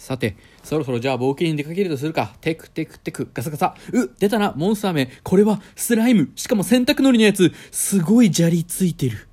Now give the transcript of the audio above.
さて、そろそろじゃあ冒険に出かけるとするか。テクテクテク、ガサガサ。う、出たな、モンスター名。これは、スライム。しかも洗濯のりのやつ。すごい砂利ついてる。